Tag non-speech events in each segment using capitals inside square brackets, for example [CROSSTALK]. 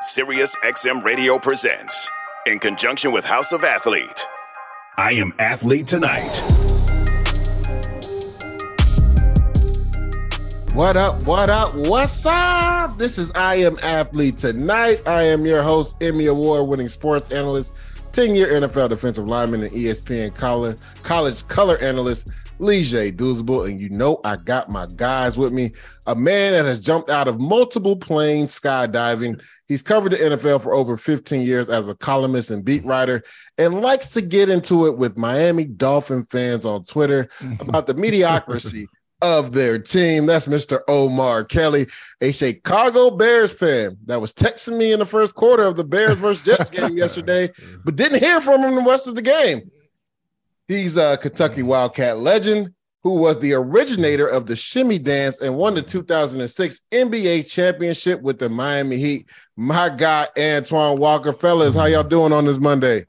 Sirius XM Radio presents, in conjunction with House of Athlete, I Am Athlete Tonight. What up? What up? What's up? This is I Am Athlete Tonight. I am your host, Emmy Award winning sports analyst, 10 year NFL defensive lineman, and ESPN college, college color analyst, Leger Douzable. And you know, I got my guys with me. A man that has jumped out of multiple planes skydiving. He's covered the NFL for over 15 years as a columnist and beat writer and likes to get into it with Miami Dolphin fans on Twitter [LAUGHS] about the mediocrity of their team. That's Mr. Omar Kelly, a Chicago Bears fan that was texting me in the first quarter of the Bears versus Jets game [LAUGHS] yesterday, but didn't hear from him the rest of the game. He's a Kentucky Wildcat legend who was the originator of the shimmy dance and won the 2006 NBA championship with the Miami Heat. My guy, Antoine Walker. Fellas, how y'all doing on this Monday?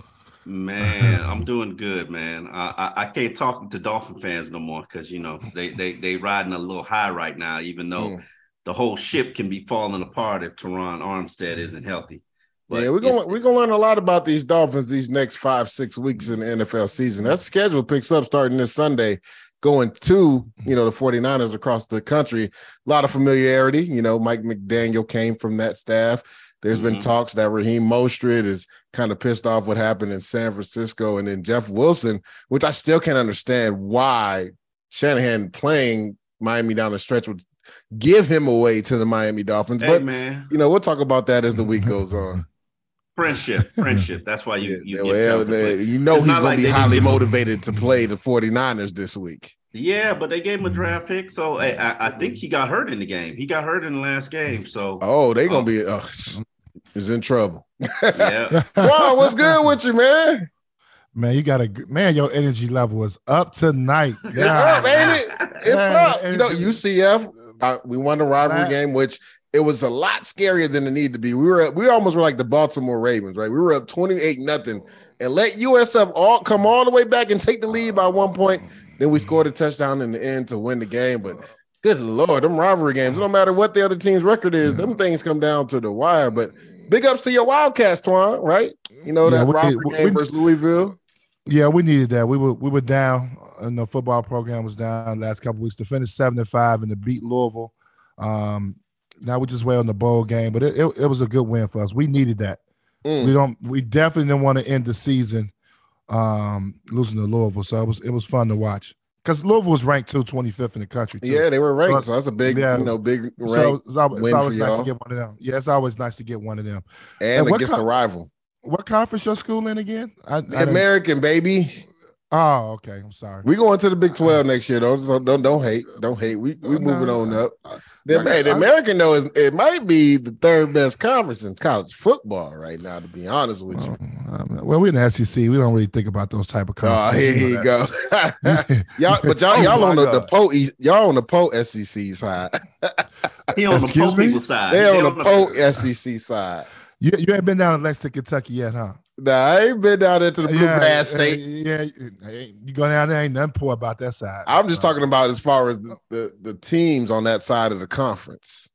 Man, I'm doing good, man. I, I, I can't talk to Dolphin fans no more because you know they they they riding a little high right now, even though Mm. the whole ship can be falling apart if Terron Armstead isn't healthy. But yeah, we're gonna we're gonna learn a lot about these Dolphins these next five six weeks in the NFL season. That schedule picks up starting this Sunday, going to you know the 49ers across the country. A lot of familiarity. You know, Mike McDaniel came from that staff. There's been Mhm. talks that Raheem Mostert is kind of pissed off what happened in San Francisco, and then Jeff Wilson, which I still can't understand why Shanahan playing Miami down the stretch would give him away to the Miami Dolphins. hey but man, you know, we'll talk about that as the week [LAUGHS] goes on. Friendship, [LAUGHS] friendship. That's why you Yeah, you well, get tough to play. you know It's he's gonna like be highly give him- motivated to play the [LAUGHS] 49ers this week. Yeah, but they gave him a draft pick, so I, I, I think he got hurt in the game. He got hurt in the last game, so Oh, they gonna Oh. be uh, is in trouble. yeah. [LAUGHS] John, what's good with you, man? Man, you got a man. Your energy level is up tonight. It's up, ain't it? It's Man, up. You know, and- UCF. Uh, we won the rivalry That- game, which it was a lot scarier than it needed to be. We were we almost were like the Baltimore Ravens, right? We were up 28 nothing and let USF all come all the way back and take the lead by one point. Then we scored a touchdown in the end to win the game. But good lord, them rivalry games, no matter what the other team's record is, them things come down to the wire. But big ups to your Wildcats, Twan, right? You know Yeah, that we- rivalry we- game we- versus Louisville. Yeah, we needed that. We were we were down. And the football program was down last couple weeks to finish seven and five and to beat Louisville. Um, now we just wait on the bowl game, but it, it, it was a good win for us. We needed that. Mm. We don't. We definitely didn't want to end the season um, losing to Louisville. So it was it was fun to watch because Louisville was ranked two twenty fifth in the country. Too. Yeah, they were ranked, So- so that's a big, yeah. you know, big So rank it's always, win it's always for nice y'all. to get one of them. Yeah, it's always nice to get one of them. and and against co- the rival. What conference your school in again? I, I American baby. oh, okay. I'm sorry. We going to the Big Twelve next year, though. So don't don't hate, don't hate. We we moving on up. I- The, I- the American though is it might be the third best conference in college football right now. To be honest with you. Oh, um, well, we're in the SEC. We don't really think about those type of Oh, here you go. go. [LAUGHS] [LAUGHS] y'all, but y'all, Oh, y'all on the, the po y'all on the po SEC side. [LAUGHS] He on the Excuse poor me? people side. They He on the po SEC side. you you ain't been down to Lexington, Kentucky yet, huh? Nah, I ain't been down there to the bluegrass yeah, state. Yeah, yeah, you go down there, ain't nothing poor about that side. I'm just Uh, talking about as far as the, the, the teams on that side of the conference.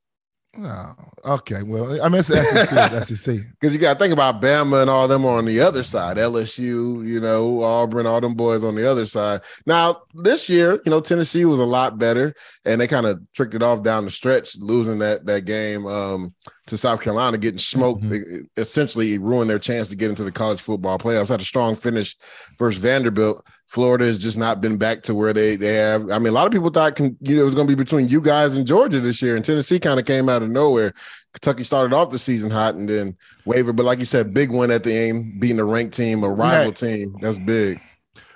No. Okay. Well, I mean, it's SEC. SEC. Because you got to think about Bama and all them on the other side. LSU, you know, Auburn, all them boys on the other side. Now, this year, you know, Tennessee was a lot better, and they kind of tricked it off down the stretch, losing that that game um, to South Carolina, getting smoked. Mm-hmm. essentially ruined their chance to get into the college football playoffs. Had a strong finish versus Vanderbilt. Florida has just not been back to where they they have. I mean, a lot of people thought can, you know, it was going to be between you guys and Georgia this year, and Tennessee kind of came out of nowhere. Kentucky started off the season hot and then wavered, but like you said, big win at the end, beating a ranked team, a rival had, team. That's big.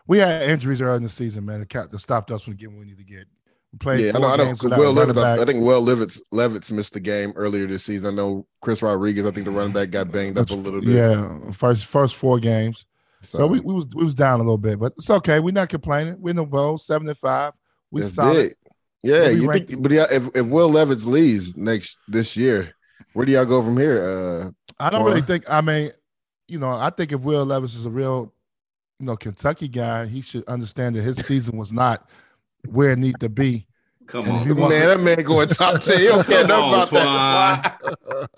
We had injuries early in the season, man. That stopped us from getting what we need to get. We played yeah, I know. I know. Will I, I, think Will Levis, Levis missed the game earlier this season. I know Chris Rodriguez. I think the running back got banged up a little bit. Yeah, first first four games. So, so we, we was we was down a little bit, but it's okay. We're not complaining. We're in the bowl, seventy five. We solid. Big. Yeah, you think? But yeah, if, if Will Levis leaves next this year, where do y'all go from here? Uh, I don't really think. I mean, you know, I think if Will Levis is a real, you know, Kentucky guy, he should understand that his season was not where it need to be. Come on, man! that man going top ten. You don't care nothing about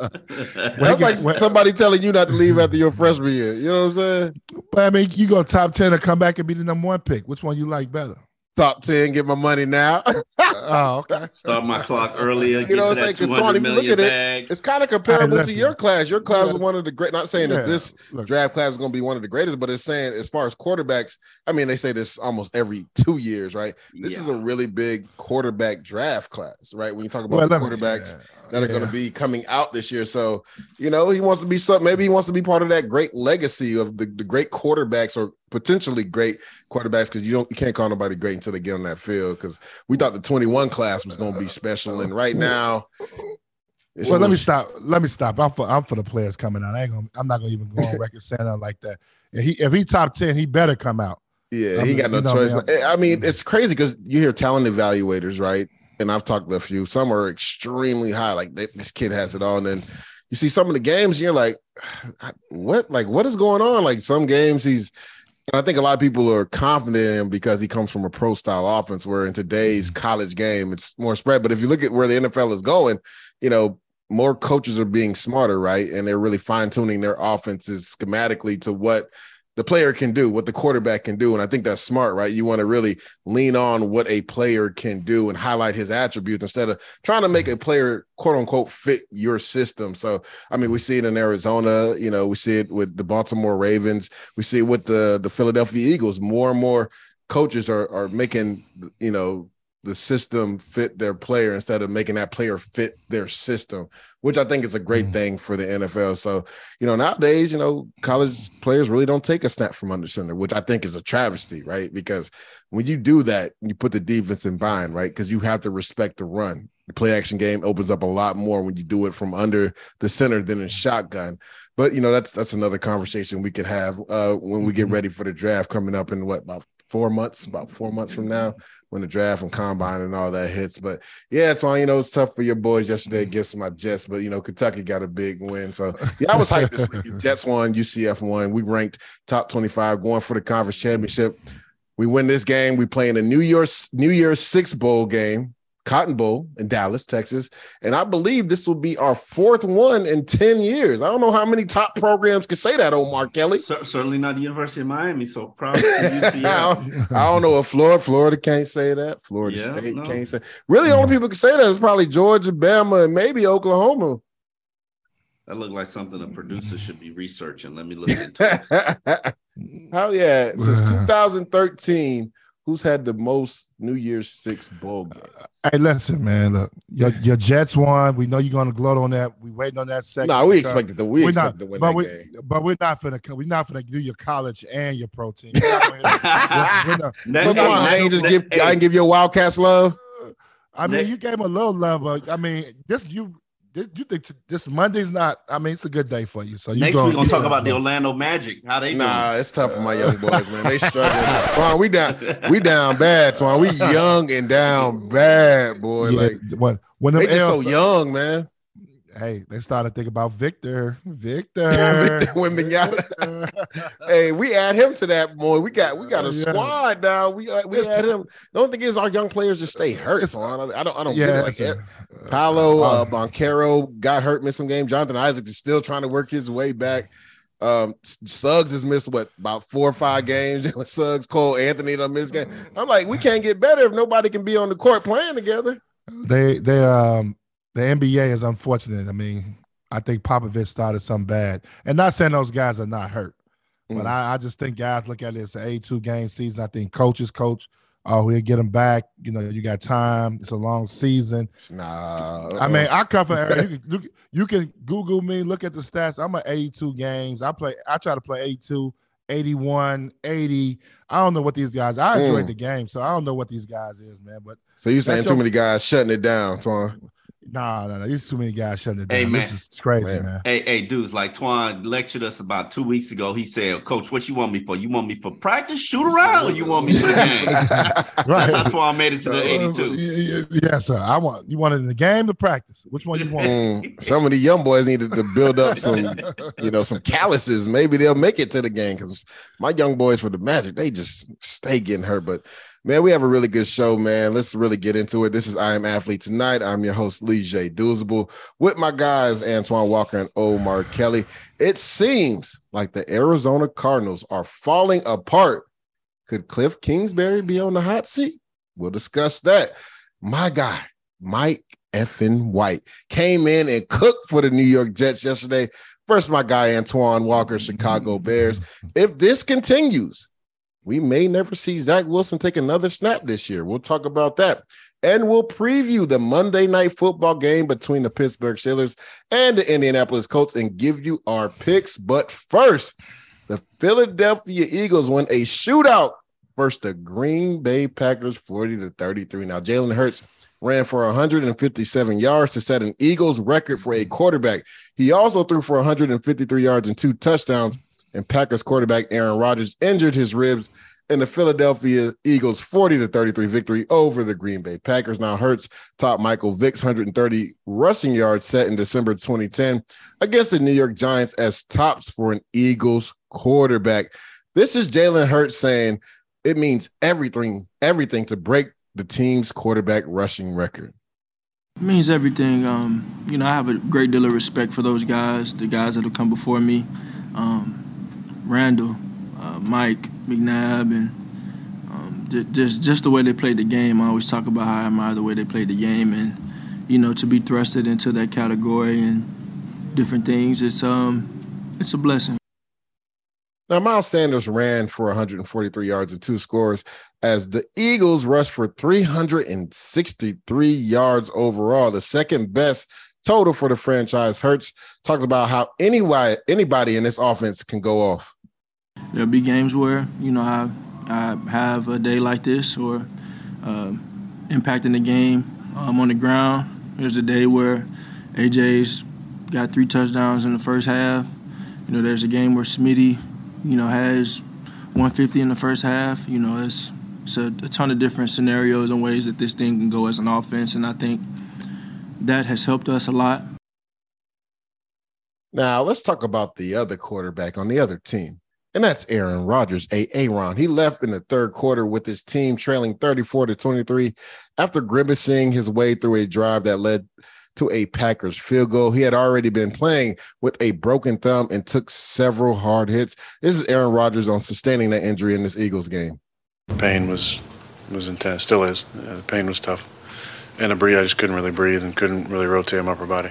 that. [LAUGHS] That's like when, somebody telling you not to leave after your freshman year. You know what I'm saying? But I mean, you go top ten and come back and be the number one pick. Which one you like better? Top 10, get my money now. [LAUGHS] oh, okay. Start my clock earlier. You know what I'm saying? Because Tony, if you look at bag. it, it's kind of comparable to your class. Your class yeah. was one of the great. Not saying yeah. that this look. draft class is going to be one of the greatest, but it's saying as far as quarterbacks. I mean, they say this almost every two years, right? This yeah. is a really big quarterback draft class, right? When you talk about well, the quarterbacks. Me, that are yeah. going to be coming out this year. So, you know, he wants to be some, maybe he wants to be part of that great legacy of the, the great quarterbacks or potentially great quarterbacks because you don't you can't call nobody great until they get on that field. Because we thought the 21 class was going to be special, and right now. well, let me stop. Let me stop. I'm for I'm for the players coming out. I ain't gonna. I'm not gonna even go on record saying that like that. If he if he top ten, he better come out. Yeah, I he mean, got no choice. I mean, it's crazy because you hear talent evaluators, right? And I've talked to a few. Some are extremely high, like they, this kid has it all. And then you see some of the games, you're like, what? Like, what is going on? Like some games, he's. I think a lot of people are confident in him because he comes from a pro style offense. Where in today's mm-hmm. college game, it's more spread. But if you look at where the NFL is going, you know, more coaches are being smarter, right? And they're really fine tuning their offenses schematically to what the player can do, what the quarterback can do. And I think that's smart, right? You want to really lean on what a player can do and highlight his attributes instead of trying to make a player, quote unquote, fit your system. So, I mean, we see it in Arizona, you know, we see it with the Baltimore Ravens, we see it with the, the Philadelphia Eagles. More and more coaches are, are making, you know, the system fit their player instead of making that player fit their system, which I think is a great mm thing for the NFL. So, you know, nowadays, you know, college players really don't take a snap from under center, which I think is a travesty, right? Because when you do that, you put the defense in bind, right? Because you have to respect the run. The play action game opens up a lot more when you do it from under the center than in shotgun. But you know, that's that's another conversation we could have uh, when we get mm-hmm. ready for the draft coming up in what about four months, about four months from now, when the draft and combine and all that hits. But yeah, it's why you know it's tough for your boys yesterday mm-hmm. against my Jets, but you know Kentucky got a big win. So yeah, I was hyped this week. [LAUGHS] Jets won, UCF won. We ranked top twenty five, going for the conference championship. We win this game. We play in a New Year's New Year's Six bowl game. Cotton Bowl in Dallas, Texas. And I believe this will be our fourth one in 10 years. I don't know how many top programs can say that, Omar Kelly. C- certainly not the University of Miami. So proud to [LAUGHS] UCF. I don't know if Florida, Florida can't say that. Florida yeah, State no. can't say. Really, the only mm. people can say that is probably Georgia, Bama, and maybe Oklahoma. That looked like something a producer should be researching. Let me look into it. [LAUGHS] Hell yeah. Since [SIGHS] 2013, who's had the most New Year's Six bowl games? Hey, listen, man. Look, your, your Jets won. We know you're going to gloat on that. We waiting on that second. No, we expected the we expected not, to win but that we, game. But we're not gonna we're not gonna do your college and your pro team. [LAUGHS] we're we're not, so come on, I ain't just give I ain't give you a Wildcats love. I mean, you gave him a little love, but I mean, this you you think this Monday's not? I mean, it's a good day for you. So you next we're gonna talk about the Orlando Magic. How they? Nah, doing? it's tough for my young boys, man. They struggling. Swan, we down, we down bad. Swan, we young and down bad, boy. Yeah, like when when they just so young, man. Hey, they started thinking about Victor. Victor. [LAUGHS] Victor Wembanyama. hey, we add him to that boy. We got we got a yeah. squad now. We uh, we add him. The only thing is our young players just stay hurt. So I don't I don't, yeah, get it. Like a, Paolo uh, Banchero got hurt, missed some game. Jonathan Isaac is still trying to work his way back. Um, Suggs has missed what about four or five games. [LAUGHS] Suggs, Cole, Anthony done missed game. I'm like, we can't get better if nobody can be on the court playing together. They they um the NBA is unfortunate. I mean, I think Popovich started some bad, and not saying those guys are not hurt, mm. but I, I, just think guys look at it as an A two game season. I think coaches coach. Oh, we'll get them back. You know, you got time. It's a long season. Nah. I mean, I come from [LAUGHS] you, can, you can Google me, look at the stats. I'm at 82 games. I play. I try to play 82, 81, 80. I don't know what these guys. I enjoyed mm. the game, so I don't know what these guys is, man. But so you saying too many guys shutting it down, Twan? Nah, nah, nah. There's too many guys shutting it down. Hey, man. This is crazy, man. man. Hey, hey, dudes, like Twan lectured us about two weeks ago. He said, Coach, what you want me for? You want me for practice, shoot around, or you want me for the game? [LAUGHS] right. That's how Twan made it to the 82. Yes, sir. I want you want it in the game to practice. Which one you want? Mm, some of the young boys needed to build up [LAUGHS] some, you know, some calluses. Maybe they'll make it to the game because my young boys for the magic, they just stay getting hurt. But Man, we have a really good show, man. Let's really get into it. This is I Am Athlete Tonight. I'm your host, Leger Douzable, with my guys, Antoine Walker and Omar Kelly. It seems like the Arizona Cardinals are falling apart. Could Cliff Kingsbury be on the hot seat? We'll discuss that. My guy, Mike Effin White, came in and cooked for the New York Jets yesterday. First, my guy, Antoine Walker, Chicago Bears. If this continues, we may never see Zach Wilson take another snap this year. We'll talk about that. And we'll preview the Monday night football game between the Pittsburgh Steelers and the Indianapolis Colts and give you our picks. But first, the Philadelphia Eagles win a shootout versus the Green Bay Packers 40 to 33. Now, Jalen Hurts ran for 157 yards to set an Eagles record for a quarterback. He also threw for 153 yards and two touchdowns and Packers quarterback Aaron Rodgers injured his ribs in the Philadelphia Eagles 40 to 33 victory over the Green Bay Packers. Now Hurts top Michael Vick's 130 rushing yards set in December 2010 against the New York Giants as tops for an Eagles quarterback. This is Jalen Hurts saying it means everything, everything to break the team's quarterback rushing record. It means everything. Um, you know, I have a great deal of respect for those guys, the guys that have come before me. Um, Randall, uh, Mike McNabb, and um, just just the way they played the game. I always talk about how I admire the way they played the game, and you know to be thrusted into that category and different things. It's um it's a blessing. Now, Miles Sanders ran for 143 yards and two scores as the Eagles rushed for 363 yards overall, the second best total for the franchise. Hurts talked about how anybody anybody in this offense can go off. There'll be games where you know I I have a day like this or uh, impacting the game um, on the ground. There's a day where AJ's got three touchdowns in the first half. You know, there's a game where Smitty, you know, has 150 in the first half. You know, it's it's a, a ton of different scenarios and ways that this thing can go as an offense, and I think that has helped us a lot. Now let's talk about the other quarterback on the other team and that's Aaron Rodgers, a Aaron. He left in the third quarter with his team trailing 34 to 23 after grimacing his way through a drive that led to a Packers field goal. He had already been playing with a broken thumb and took several hard hits. This is Aaron Rodgers on sustaining that injury in this Eagles game. Pain was was intense, still is. the pain was tough. And a breathe, I just couldn't really breathe and couldn't really rotate my upper body.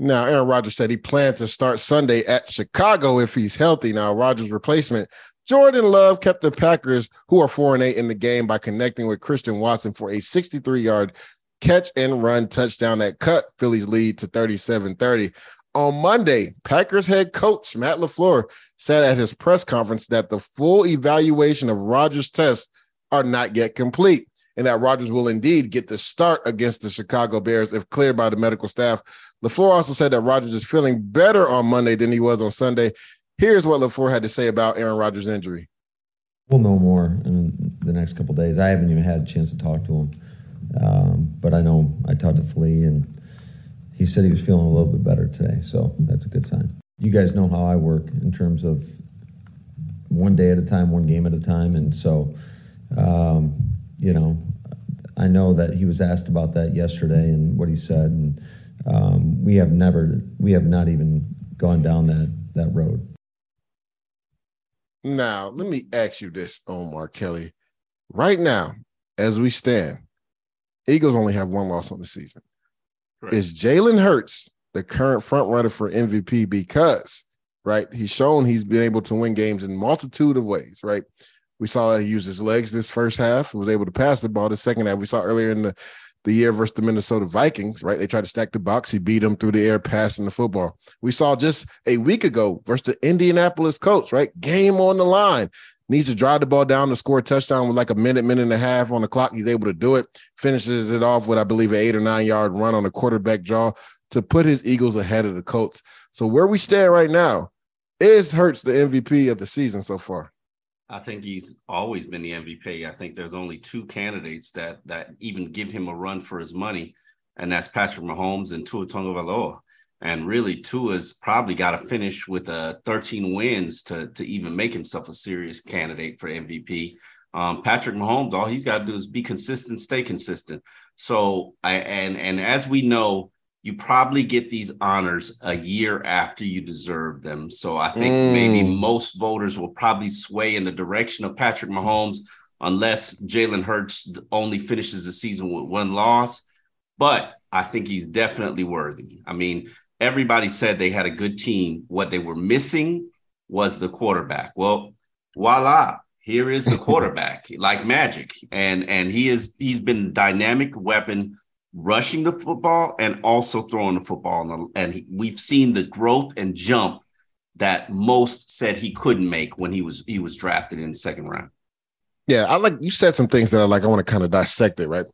Now, Aaron Rodgers said he planned to start Sunday at Chicago if he's healthy. Now, Rodgers' replacement, Jordan Love, kept the Packers, who are 4 and 8 in the game, by connecting with Christian Watson for a 63 yard catch and run touchdown that cut Philly's lead to 37 30. On Monday, Packers head coach Matt LaFleur said at his press conference that the full evaluation of Rodgers' tests are not yet complete and that Rodgers will indeed get the start against the Chicago Bears if cleared by the medical staff. LaFleur also said that Rodgers is feeling better on Monday than he was on Sunday. Here's what LaFleur had to say about Aaron Rodgers' injury. We'll know more in the next couple days. I haven't even had a chance to talk to him, um, but I know I talked to Flea and he said he was feeling a little bit better today, so that's a good sign. You guys know how I work in terms of one day at a time, one game at a time, and so um, you know, I know that he was asked about that yesterday and what he said, and um, we have never, we have not even gone down that that road. Now, let me ask you this, Omar Kelly. Right now, as we stand, Eagles only have one loss on the season. Correct. Is Jalen Hurts the current front runner for MVP because, right, he's shown he's been able to win games in multitude of ways, right? We saw he use his legs this first half, was able to pass the ball the second half. We saw earlier in the the year versus the Minnesota Vikings, right? They tried to stack the box. He beat them through the air, passing the football. We saw just a week ago versus the Indianapolis Colts, right? Game on the line. Needs to drive the ball down to score a touchdown with like a minute, minute and a half on the clock. He's able to do it. Finishes it off with, I believe, an eight or nine yard run on a quarterback draw to put his Eagles ahead of the Colts. So where we stand right now is Hurts the MVP of the season so far. I think he's always been the MVP. I think there's only two candidates that that even give him a run for his money, and that's Patrick Mahomes and Tua Tagovailoa. And really, Tua's probably got to finish with uh, 13 wins to to even make himself a serious candidate for MVP. Um, Patrick Mahomes, all he's got to do is be consistent, stay consistent. So, I and and as we know, you probably get these honors a year after you deserve them. So I think mm. maybe most voters will probably sway in the direction of Patrick Mahomes unless Jalen Hurts only finishes the season with one loss. But I think he's definitely worthy. I mean, everybody said they had a good team. What they were missing was the quarterback. Well, voila, here is the [LAUGHS] quarterback, like magic. And and he is he's been dynamic weapon rushing the football and also throwing the football. And he, we've seen the growth and jump that most said he couldn't make when he was he was drafted in the second round. Yeah, I like you said some things that I like. I want to kind of dissect it, right?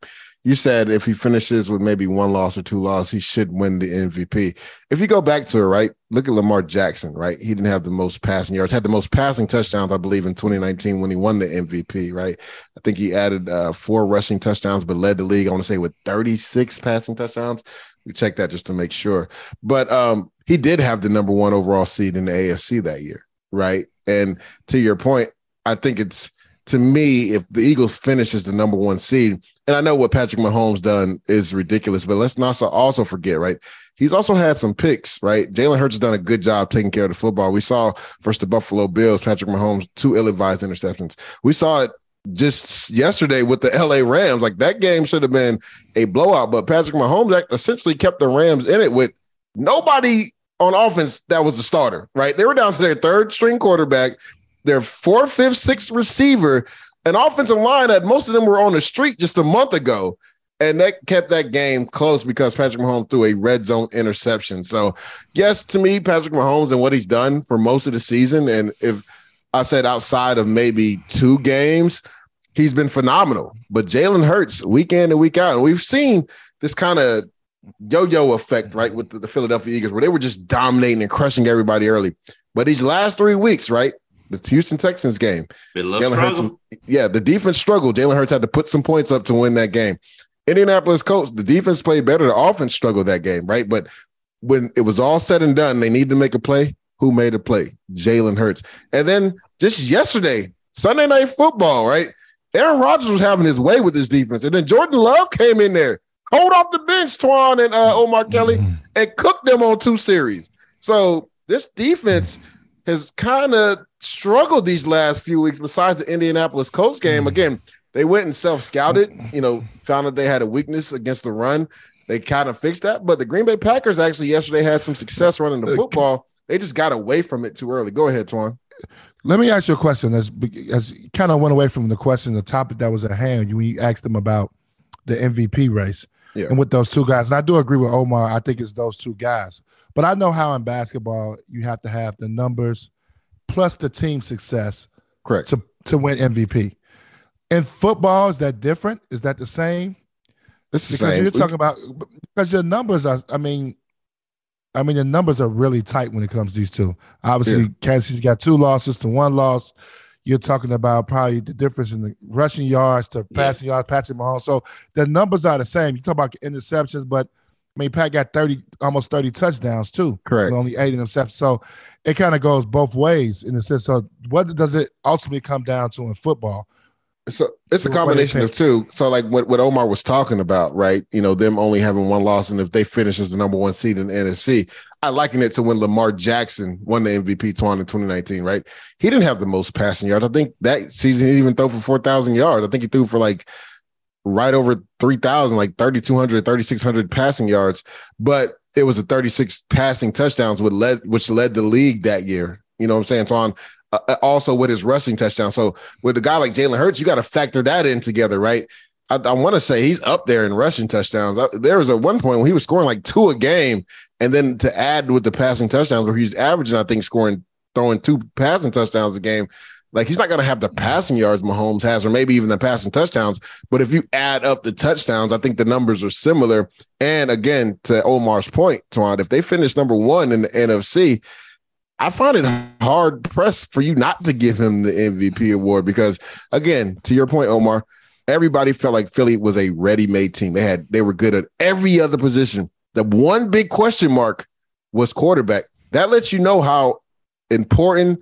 You said if he finishes with maybe one loss or two losses, he should win the MVP. If you go back to it, right, look at Lamar Jackson, right? He didn't have the most passing yards, had the most passing touchdowns, I believe, in 2019 when he won the MVP, right? I think he added uh, four rushing touchdowns, but led the league, I want to say, with 36 passing touchdowns. We checked that just to make sure. But um, he did have the number one overall seed in the AFC that year, right? And to your point, I think it's to me, if the Eagles finish as the number one seed, and I know what Patrick Mahomes done is ridiculous, but let's not also forget, right? He's also had some picks, right? Jalen Hurts has done a good job taking care of the football. We saw first the Buffalo Bills, Patrick Mahomes, two ill-advised interceptions. We saw it just yesterday with the LA Rams. Like that game should have been a blowout, but Patrick Mahomes essentially kept the Rams in it with nobody on offense that was the starter, right? They were down to their third string quarterback their fourth, fifth, sixth receiver, an offensive line that most of them were on the street just a month ago. And that kept that game close because Patrick Mahomes threw a red zone interception. So, yes, to me, Patrick Mahomes and what he's done for most of the season, and if I said outside of maybe two games, he's been phenomenal. But Jalen Hurts, week in and week out, and we've seen this kind of yo-yo effect, right, with the Philadelphia Eagles, where they were just dominating and crushing everybody early. But these last three weeks, right, the Houston Texans game. Hurts, yeah, the defense struggled. Jalen Hurts had to put some points up to win that game. Indianapolis Colts, the defense played better. The offense struggled that game, right? But when it was all said and done, they needed to make a play. Who made a play? Jalen Hurts. And then just yesterday, Sunday Night Football, right? Aaron Rodgers was having his way with his defense. And then Jordan Love came in there, cold off the bench, Twan and uh, Omar Kelly, mm-hmm. and cooked them on two series. So this defense has kind of struggled these last few weeks. Besides the Indianapolis Colts game, mm. again, they went and self scouted. You know, found that they had a weakness against the run. They kind of fixed that. But the Green Bay Packers actually yesterday had some success running the football. They just got away from it too early. Go ahead, Twan. Let me ask you a question. As, as kind of went away from the question, the topic that was at hand, when you asked them about the MVP race yeah. and with those two guys. And I do agree with Omar. I think it's those two guys. But I know how in basketball you have to have the numbers plus the team success correct to to win MVP. In football, is that different? Is that the same? It's the because same. you're talking about because your numbers are. I mean, I mean the numbers are really tight when it comes to these two. Obviously, yeah. Kansas City's got two losses to one loss. You're talking about probably the difference in the rushing yards to passing yeah. yards, Patrick Mahomes. So the numbers are the same. You talk about interceptions, but I mean, Pat got 30, almost 30 touchdowns too. Correct. Only eight interceptions. So it kind of goes both ways in the sense. So what does it ultimately come down to in football? So it's a combination of two. So like what, what Omar was talking about, right? You know, them only having one loss, and if they finish as the number one seed in the NFC, I liken it to when Lamar Jackson won the MVP Twan in 2019, right? He didn't have the most passing yards. I think that season he didn't even throw for 4,000 yards. I think he threw for like right over 3,000, like 3,200, 3,600 passing yards, but it was a 36 passing touchdowns which led which led the league that year. You know what I'm saying, Twan? Uh, uh, also with his rushing touchdown. So with a guy like Jalen Hurts, you got to factor that in together, right? I, I want to say he's up there in rushing touchdowns. I, there was at one point when he was scoring like two a game, and then to add with the passing touchdowns, where he's averaging, I think, scoring throwing two passing touchdowns a game. Like he's not going to have the passing yards Mahomes has, or maybe even the passing touchdowns. But if you add up the touchdowns, I think the numbers are similar. And again, to Omar's point, Twan, if they finish number one in the NFC, I find it hard pressed for you not to give him the MVP award because, again, to your point, Omar, everybody felt like Philly was a ready-made team. They had they were good at every other position. The one big question mark was quarterback. That lets you know how important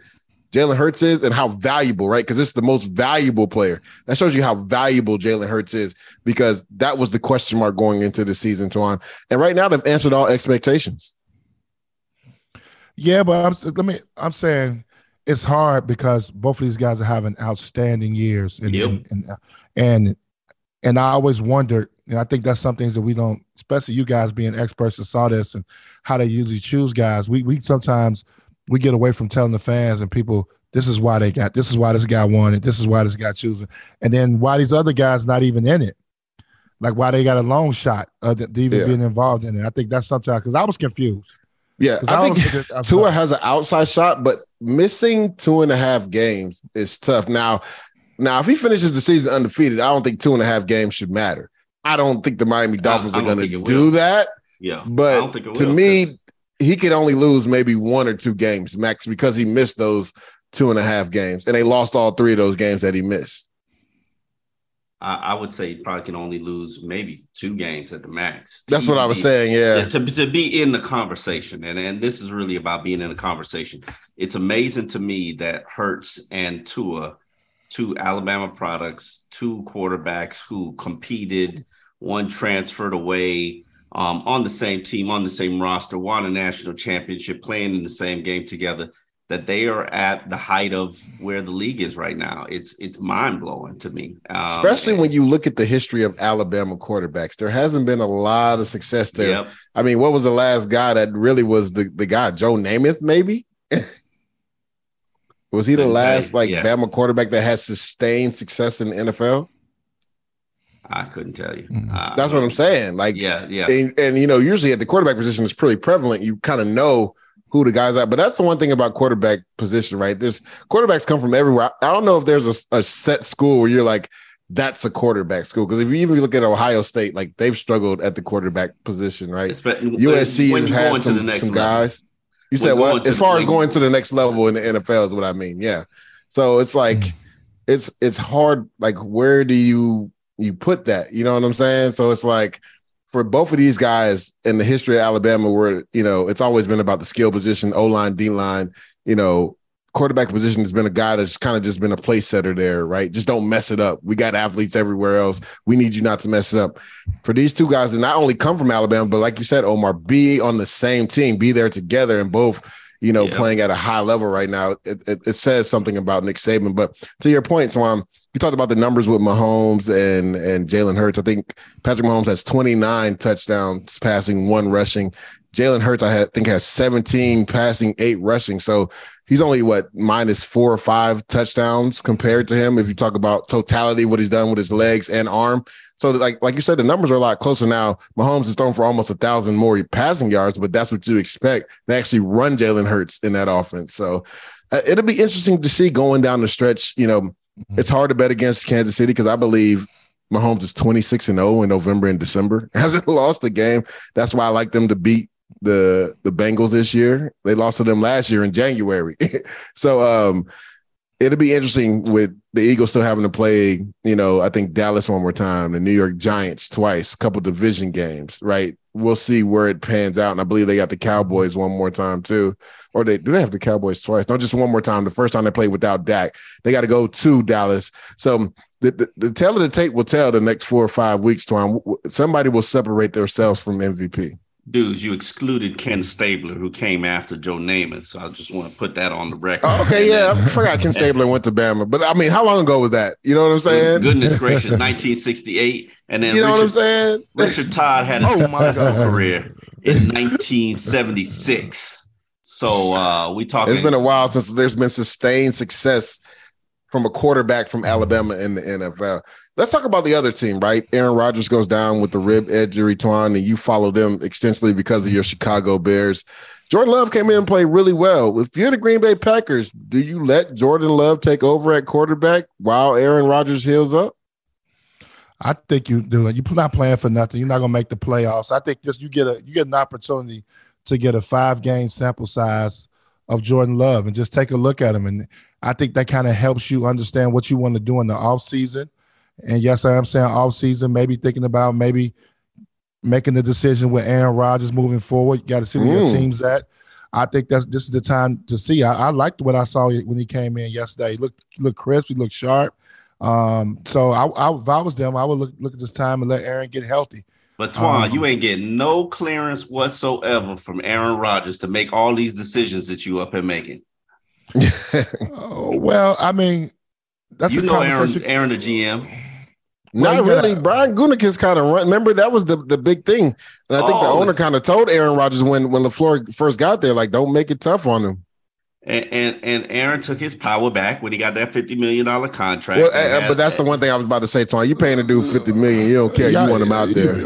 Jalen Hurts is and how valuable, right? Because it's the most valuable player. That shows you how valuable Jalen Hurts is because that was the question mark going into the season, Twan. And right now they've answered all expectations. Yeah, but I'm let me. I'm saying it's hard because both of these guys are having outstanding years, and Yep. and, and and and I always wondered, and I think that's some things that we don't, especially you guys being experts that saw this and how they usually choose guys. We we sometimes we get away from telling the fans and people this is why they got this is why this guy won it, this is why this guy choosing, and then why these other guys not even in it. Like why they got a long shot uh, to to even Yeah. being involved in it. I think that's sometimes because I was confused. yeah I think was Tua has an outside shot, but missing two and a half games is tough. Now, now if he finishes the season undefeated, I don't think two and a half games should matter. I don't think the Miami Dolphins I are going to do will. that. Yeah, I But don't think it to me me, 'cause- he could only lose maybe one or two games max because he missed those two and a half games, and they lost all three of those games that he missed. I, I would say he probably can only lose maybe two games at the max. That's what I was be- saying. Yeah, to, to be in the conversation and, and this is really about being in the conversation it's amazing to me that Hurts and tua two alabama products two quarterbacks who competed one transferred away um, on the same team on the same roster won a national championship playing in the same game together that they are at the height of where the league is right now it's it's mind-blowing to me um, especially when you look at the history of Alabama quarterbacks. There hasn't been a lot of success there. Yep. I mean, what was the last guy that really was the, the guy? Joe Namath, maybe? [LAUGHS] was he the last like Yeah. Bama quarterback that has sustained success in the NFL? I couldn't tell you Mm. Uh, That's what I'm saying. Like, yeah yeah and, and you know, usually at the quarterback position, it's pretty prevalent. You kind of know who the guys are, but that's the one thing about quarterback position, right? There's quarterbacks come from everywhere. I don't know if there's a, a set school where you're like, that's a quarterback school. Because if you even look at Ohio State, like they've struggled at the quarterback position, right? Espe- USC when has had into some, the next some level. guys. You said going what? As far as going to the next level in the NFL is what I mean. Yeah. So it's like Mm. it's it's hard. Like where do you you put that? You know what I'm saying? So it's like for both of these guys in the history of Alabama, where you know it's always been about the skill position, O line, D line. You know, quarterback position has been a guy that's kind of just been a place setter there, right? Just don't mess it up. We got athletes everywhere else. We need you not to mess it up. For these two guys that not only come from Alabama, but like you said, Omar, be on the same team, be there together, and both, you know, Yeah. playing at a high level right now. It, it, it says something about Nick Saban. But to your point, Twan, you talked about the numbers with Mahomes and and Jalen Hurts. I think Patrick Mahomes has 29 touchdowns passing, one rushing. Jalen Hurts, I had, think, has 17 passing, eight rushing. So he's only what minus four or five touchdowns compared to him. If you talk about totality, what he's done with his legs and arm. So like like you said, the numbers are a lot closer now. Mahomes is thrown for almost a thousand more passing yards, but that's what you expect. They actually run Jalen Hurts in that offense. So uh, it'll be interesting to see going down the stretch. You know, it's hard to bet against Kansas City because I believe Mahomes is 26 and 0 in November and December. [LAUGHS] Hasn't lost a game. That's why I like them to beat the the Bengals this year. They lost to them last year in January. [LAUGHS] so um it'll be interesting with the Eagles still having to play, you know, I think Dallas one more time, the New York Giants twice, a couple division games, right? We'll see where it pans out. And I believe they got the Cowboys one more time too. Or they do they have the Cowboys twice? No, just one more time. The first time they played without Dak, they got to go to Dallas. So the, the, the tell of the tape will tell the next four or five weeks, Tom. Somebody will separate themselves from MVP dudes, you excluded Ken Stabler, who came after Joe Namath. So I just want to put that on the record. Oh, okay, yeah, I forgot Ken [LAUGHS] Stabler went to Bama, but I mean, how long ago was that? You know what I'm saying? Goodness gracious, [LAUGHS] 1968, and then you know Richard, what I'm saying? Richard Todd had a [LAUGHS] Oh, successful career in 1976. So uh, we talking. It's been a while since there's been sustained success from a quarterback from Alabama in the NFL. Let's talk about the other team, right? Aaron Rodgers goes down with the rib injury, Twan, and you follow them extensively because of your Chicago Bears. Jordan Love came in and played really well. If you're the Green Bay Packers, do you let Jordan Love take over at quarterback while Aaron Rodgers heals up? I think you do. it. You're not playing for nothing. You're not going to make the playoffs. I think just you get a you get an opportunity to get a five game sample size of Jordan Love and just take a look at him. And I think that kind of helps you understand what you want to do in the off season. And yes, I am saying off season, maybe thinking about maybe making the decision with Aaron Rodgers moving forward. You got to see where Mm. your team's at. I think that's this is the time to see. I, I liked what I saw when he came in yesterday. He looked looked crisp. He looked sharp. Um, so I, I, if I was them, I would look look at this time and let Aaron get healthy. But Twan, Um, you ain't getting no clearance whatsoever from Aaron Rodgers to make all these decisions that you up here making. [LAUGHS] Oh, well, I mean, that's you know Aaron. Aaron the GM. Well, Not gotta- really. Brian Gutekunst kind of run. Remember that was the, the big thing, and I think the Oh. owner kind of told Aaron Rodgers when when LaFleur first got there, like, don't make it tough on him. And, and and Aaron took his power back when he got that fifty million dollar contract. Well, uh, but that's the one thing I was about to say, Twan. You paying a dude fifty million, you don't care. You Y'all- want him out there.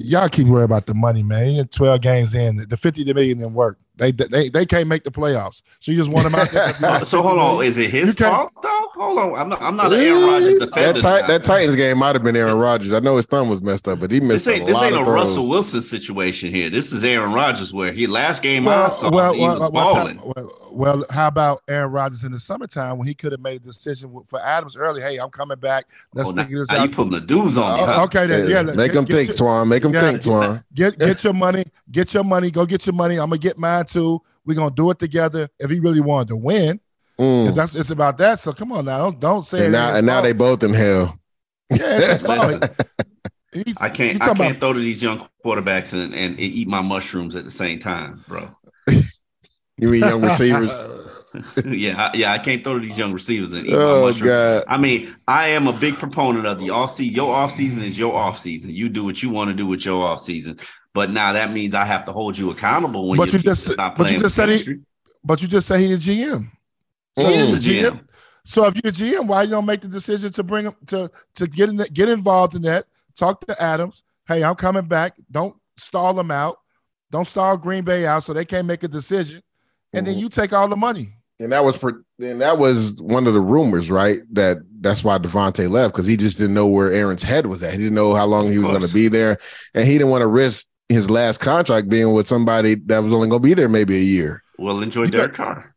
Y'all keep worrying about the money, man. He had 12 games in. The 50 million didn't work. They they they can't make the playoffs. So you just want him out there. 'cause [LAUGHS] you uh, got so hold on, is it his You fault though? Hold on, I'm not. I'm not an Aaron Rodgers that, defender. Ti- now. that Titans game might have been Aaron Rodgers. I know his thumb was messed up, but he missed this ain't a this ain't of a throws. Russell Wilson situation here. This is Aaron Rodgers, where he last game I saw well, he well, was well, balling. well, well, how about Aaron Rodgers in the summertime when he could have made a decision for Adams early? Hey, I'm coming back. Let's Oh, now, figure this now out. you putting the dudes on me. Oh, huh? okay, then, Yeah, yeah. make get- him get think, your- Twan. Make him Yeah. think, Twan. Get get your money. Get your money. Go get your money. I'm gonna get mine too. We're gonna do it together. If he really wanted to win, Mm. that's it's about that. So come on now, don't don't say. And it now, and now they both in hell. Yeah, it's his [LAUGHS] fault. Listen, He's- I can't. I can't about- throw to these young quarterbacks and, and eat my mushrooms at the same time, bro. [LAUGHS] You mean young receivers? [LAUGHS] yeah, I, yeah. I can't throw to these young receivers and eat my oh mushrooms. God. I mean, I am a big proponent of the off season. Your off season is your off season. You do what you want to do with your off season. But now that means I have to hold you accountable when But your you team just- is not but you just said he- But you just say he's a GM. He So is he's a GM. So if you're a GM, why you don't make the decision to bring him to to get in the, get involved in that? Talk to Adams. Hey, I'm coming back. Don't stall them out. Don't stall Green Bay out so they can't make a decision. And then Mhm. you take all the money. And that was per, and that was one of the rumors, right? That that's why Davante left because he just didn't know where Aaron's head was at. He didn't know how long he was going to be there, and he didn't want to risk his last contract being with somebody that was only going to be there maybe a year. Well, enjoy You Derek Carr.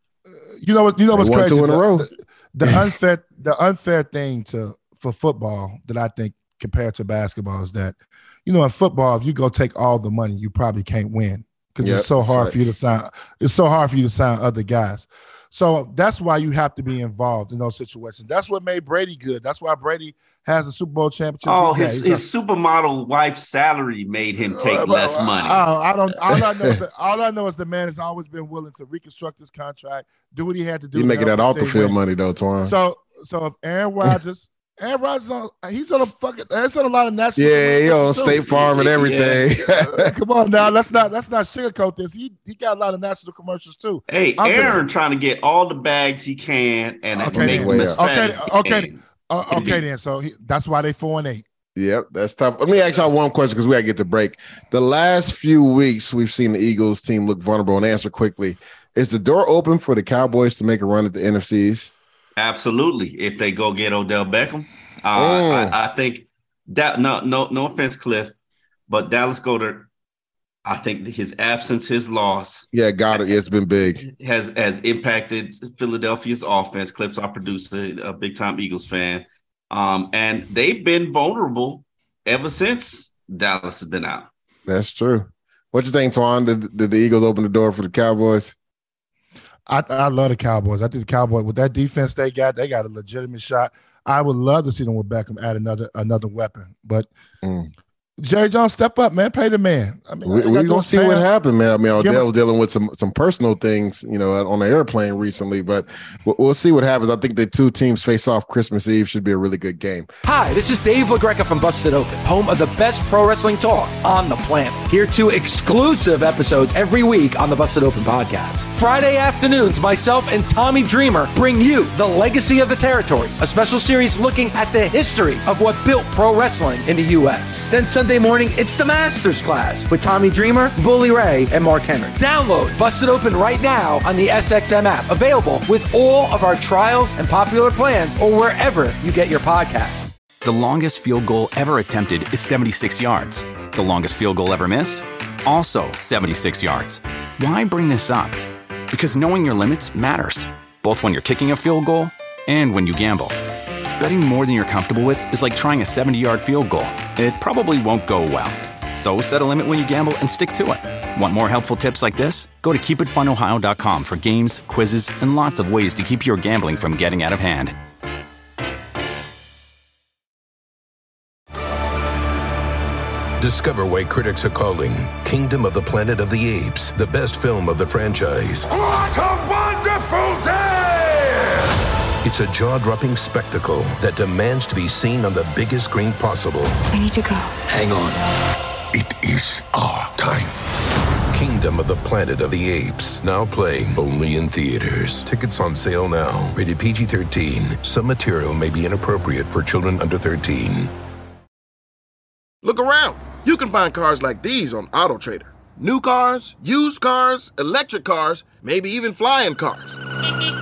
You know what? You know what's crazy? two in a The- row. The, the [LAUGHS] unfair the unfair thing to for football that I think compared to basketball is that you know in football if you go take all the money you probably can't win because Yep, it's so that's hard for you to sign. It's so hard for you to sign other guys. So that's why you have to be involved in those situations. That's what made Brady good. That's why Brady has a Super Bowl championship. Oh, Yeah, his he's his supermodel wife's salary made him take Uh, less uh, money. uh, I don't. All I know is [LAUGHS] that all I know is the man has always been willing to reconstruct his contract, do what he had to do. He's making that his off the field money though, Twan. So, so if Aaron [LAUGHS] Rodgers, Aaron Rodgers, on, he's on a fucking, he's on a lot of national. yeah, he on too. State Farm and everything. [LAUGHS] Uh, Come on now, let's not let's not sugarcoat this. He he got a lot of national commercials too. Hey, I'm Aaron trying to get all the bags he can and Okay, make them as Okay, fat okay, as he okay. can. Uh, okay, then. So he, that's why they four and eight. Yep, that's tough. Let me ask y'all one question because we gotta get to break. The last few weeks, we've seen the Eagles team look vulnerable and answer quickly. Is the door open for the Cowboys to make a run at the NFCs? Absolutely. If they go get Odell Beckham, uh, Mm. I, I think that no, no, no offense, Cliff, but Dallas Goedert I think his absence, his loss. Yeah, got it. It's been big. Has has impacted Philadelphia's offense. Clips, our producer, a big time Eagles fan, um, and they've been vulnerable ever since Dallas has been out. That's true. What you think, Twan? Did, did the Eagles open the door for the Cowboys? I, I love the Cowboys. I think the Cowboys with that defense they got, they got a legitimate shot. I would love to see them with Beckham add another another weapon, but mm. Jerry Jones, step up, man. Pay the man. I mean, we, are gonna see what happened, man. I mean, Odell was dealing with some some personal things, you know, on the airplane recently, but we'll, we'll, see what happens. I think the two teams face off Christmas Eve should be a really good game. Hi, this is Dave LaGreca from Busted Open, home of the best pro wrestling talk on the planet. Here to exclusive episodes every week on the Busted Open podcast. Friday afternoons, myself and Tommy Dreamer bring you the legacy of the territories, a special series looking at the history of what built pro wrestling in the U.S. Then Sunday morning, it's the Masters class with Tommy Dreamer, Bully Ray, and Mark Henry. Download Busted Open right now on the SXM app, available with all of our trials and popular plans or wherever you get your podcast. The longest field goal ever attempted is 76 yards. The longest field goal ever missed? Also 76 yards. Why bring this up? Because knowing your limits matters, both when you're kicking a field goal and when you gamble. Betting more than you're comfortable with is like trying a 70 yard field goal. It probably won't go well. So set a limit when you gamble and stick to it. Want more helpful tips like this? Go to keepitfunohio.com for games, quizzes, and lots of ways to keep your gambling from getting out of hand. Discover why critics are calling Kingdom of the Planet of the Apes the best film of the franchise. What a wonderful day! It's a jaw dropping spectacle that demands to be seen on the biggest screen possible. We need to go. Hang on. It is our time. Kingdom of the Planet of the Apes, now playing only in theaters. Tickets on sale now. Rated PG 13. Some material may be inappropriate for children under 13. Look around. You can find cars like these on AutoTrader. New cars, used cars, electric cars, maybe even flying cars.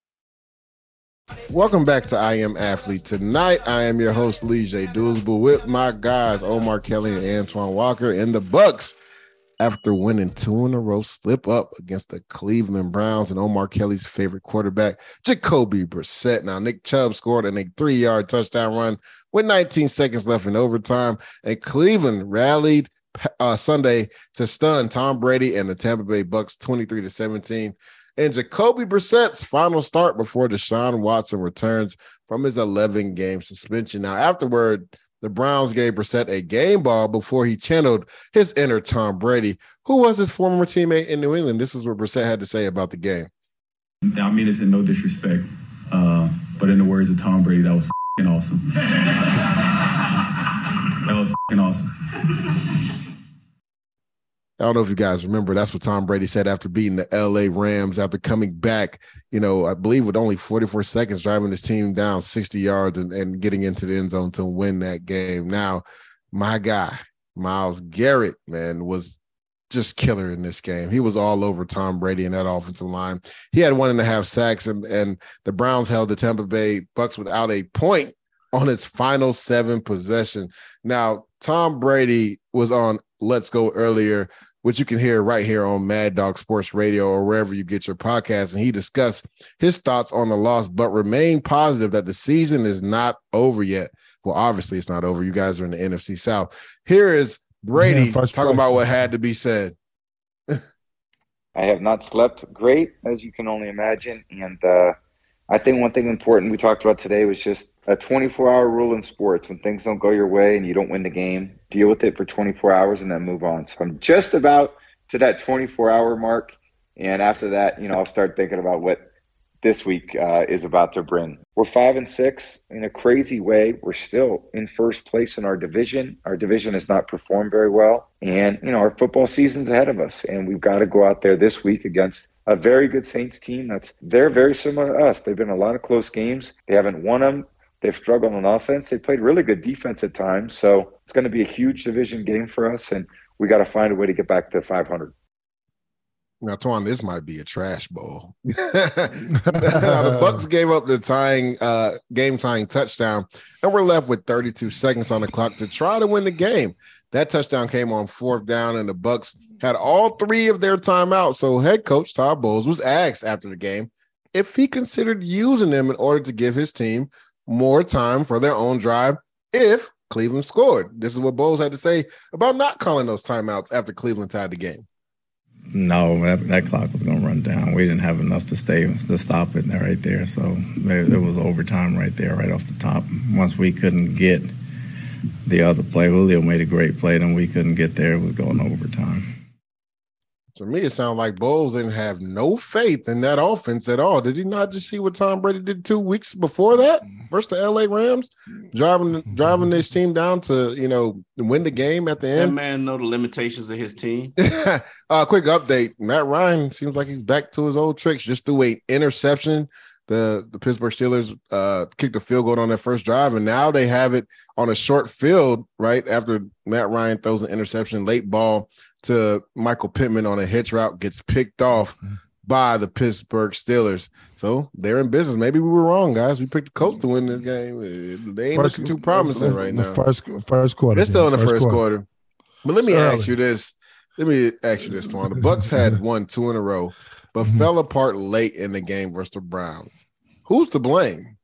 Welcome back to I Am Athlete. Tonight, I am your host, Leger Douzable, with my guys, Omar Kelly and Antoine Walker in the Bucks. After winning two in a row, slip up against the Cleveland Browns and Omar Kelly's favorite quarterback, Jacoby Brissett. Now, Nick Chubb scored a three-yard touchdown run with 19 seconds left in overtime, and Cleveland rallied uh, Sunday to stun Tom Brady and the Tampa Bay Bucks 23 to 17 and Jacoby Brissett's final start before Deshaun Watson returns from his 11 game suspension. Now, afterward, the Browns gave Brissett a game ball before he channeled his inner Tom Brady, who was his former teammate in New England. This is what Brissett had to say about the game. I mean it's in no disrespect, uh, but in the words of Tom Brady, that was awesome. [LAUGHS] that was awesome. I don't know if you guys remember, that's what Tom Brady said after beating the LA Rams, after coming back, you know, I believe with only 44 seconds, driving his team down 60 yards and, and getting into the end zone to win that game. Now, my guy, Myles Garrett, man, was just killer in this game. He was all over Tom Brady in that offensive line. He had one and a half sacks, and, and the Browns held the Tampa Bay Bucks without a point on its final seven possession. Now, Tom Brady was on Let's Go earlier which you can hear right here on Mad Dog Sports Radio or wherever you get your podcast. And he discussed his thoughts on the loss, but remain positive that the season is not over yet. Well, obviously, it's not over. You guys are in the NFC South. Here is Brady yeah, talking place. about what had to be said. [LAUGHS] I have not slept great, as you can only imagine. And uh, I think one thing important we talked about today was just a 24 hour rule in sports. When things don't go your way and you don't win the game, deal with it for 24 hours and then move on. So I'm just about to that 24 hour mark. And after that, you know, I'll start thinking about what this week uh, is about to bring. We're five and six in a crazy way. We're still in first place in our division. Our division has not performed very well, and you know our football season's ahead of us, and we've got to go out there this week against a very good Saints team. That's they're very similar to us. They've been a lot of close games. They haven't won them. They've struggled on offense. They played really good defense at times. So it's going to be a huge division game for us, and we got to find a way to get back to 500. Now, Twan, this might be a trash bowl. [LAUGHS] [LAUGHS] the Bucks gave up the tying uh, game tying touchdown, and we're left with 32 seconds on the clock to try to win the game. That touchdown came on fourth down, and the Bucks had all three of their timeouts. So head coach Todd Bowles was asked after the game if he considered using them in order to give his team more time for their own drive if Cleveland scored. This is what Bowles had to say about not calling those timeouts after Cleveland tied the game. No, that, that clock was going to run down. We didn't have enough to stay to stop it right there. So it, it was overtime right there, right off the top. Once we couldn't get the other play, Julio made a great play, then we couldn't get there. It was going overtime. To me, it sounded like Bowles didn't have no faith in that offense at all. Did he not just see what Tom Brady did two weeks before that versus the LA Rams, driving driving this team down to you know win the game at the That end? man know the limitations of his team. [LAUGHS] uh, quick update: Matt Ryan seems like he's back to his old tricks. Just threw a interception. The the Pittsburgh Steelers uh, kicked a field goal on their first drive, and now they have it on a short field. Right after Matt Ryan throws an interception, late ball to Michael Pittman on a hitch route gets picked off by the Pittsburgh Steelers. So they're in business. Maybe we were wrong, guys. We picked the Colts to win this game. They ain't looking too promising right now. First first quarter. They're still in the man, first quarter. But let me It's ask you this. Let me ask you this, Twan. The Bucks had [LAUGHS] won two in a row, but Mm-hmm. fell apart late in the game versus the Browns. Who's to blame?